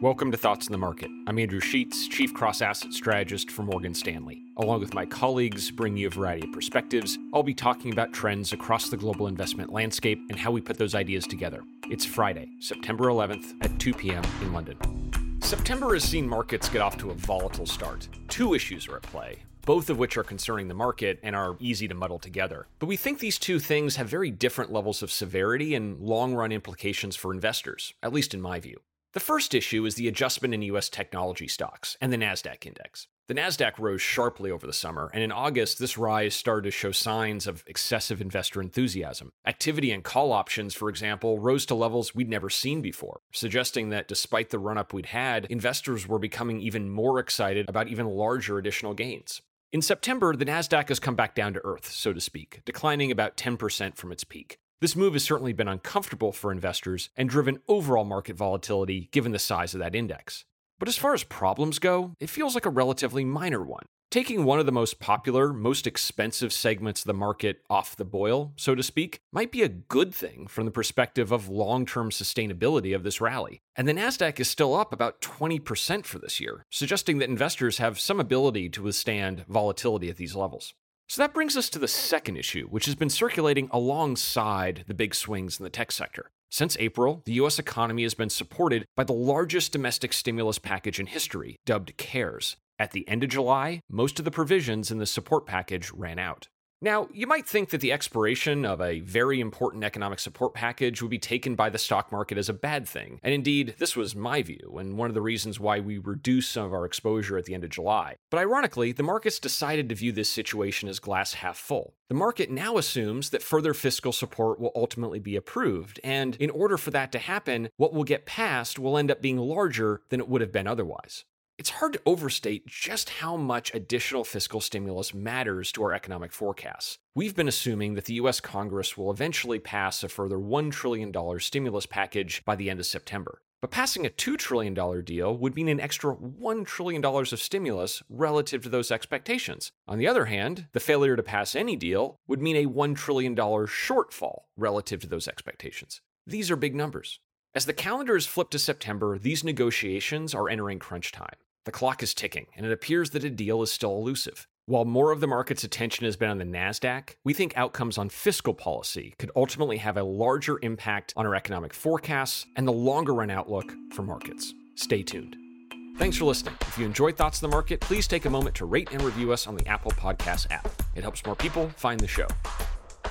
Welcome to Thoughts on the Market. I'm Andrew Sheets, Chief Cross Asset Strategist for Morgan Stanley. Along with my colleagues, bringing you a variety of perspectives, I'll be talking about trends across the global investment landscape and how we put those ideas together. It's Friday, September 11th at 2 p.m. in London. September has seen markets get off to a volatile start. Two issues are at play both of which are concerning the market and are easy to muddle together. But we think these two things have very different levels of severity and long run implications for investors, at least in my view. The first issue is the adjustment in US technology stocks and the NASDAQ index. The NASDAQ rose sharply over the summer, and in August, this rise started to show signs of excessive investor enthusiasm. Activity in call options, for example, rose to levels we'd never seen before, suggesting that despite the run up we'd had, investors were becoming even more excited about even larger additional gains. In September, the NASDAQ has come back down to earth, so to speak, declining about 10% from its peak. This move has certainly been uncomfortable for investors and driven overall market volatility given the size of that index. But as far as problems go, it feels like a relatively minor one. Taking one of the most popular, most expensive segments of the market off the boil, so to speak, might be a good thing from the perspective of long term sustainability of this rally. And the NASDAQ is still up about 20% for this year, suggesting that investors have some ability to withstand volatility at these levels. So that brings us to the second issue, which has been circulating alongside the big swings in the tech sector. Since April, the US economy has been supported by the largest domestic stimulus package in history, dubbed CARES. At the end of July, most of the provisions in the support package ran out. Now, you might think that the expiration of a very important economic support package would be taken by the stock market as a bad thing. And indeed, this was my view, and one of the reasons why we reduced some of our exposure at the end of July. But ironically, the markets decided to view this situation as glass half full. The market now assumes that further fiscal support will ultimately be approved, and in order for that to happen, what will get passed will end up being larger than it would have been otherwise. It's hard to overstate just how much additional fiscal stimulus matters to our economic forecasts. We've been assuming that the US Congress will eventually pass a further $1 trillion stimulus package by the end of September. But passing a $2 trillion deal would mean an extra $1 trillion of stimulus relative to those expectations. On the other hand, the failure to pass any deal would mean a $1 trillion shortfall relative to those expectations. These are big numbers. As the calendar is flipped to September, these negotiations are entering crunch time. The clock is ticking, and it appears that a deal is still elusive. While more of the market's attention has been on the NASDAQ, we think outcomes on fiscal policy could ultimately have a larger impact on our economic forecasts and the longer run outlook for markets. Stay tuned. Thanks for listening. If you enjoyed Thoughts on the Market, please take a moment to rate and review us on the Apple Podcast app. It helps more people find the show.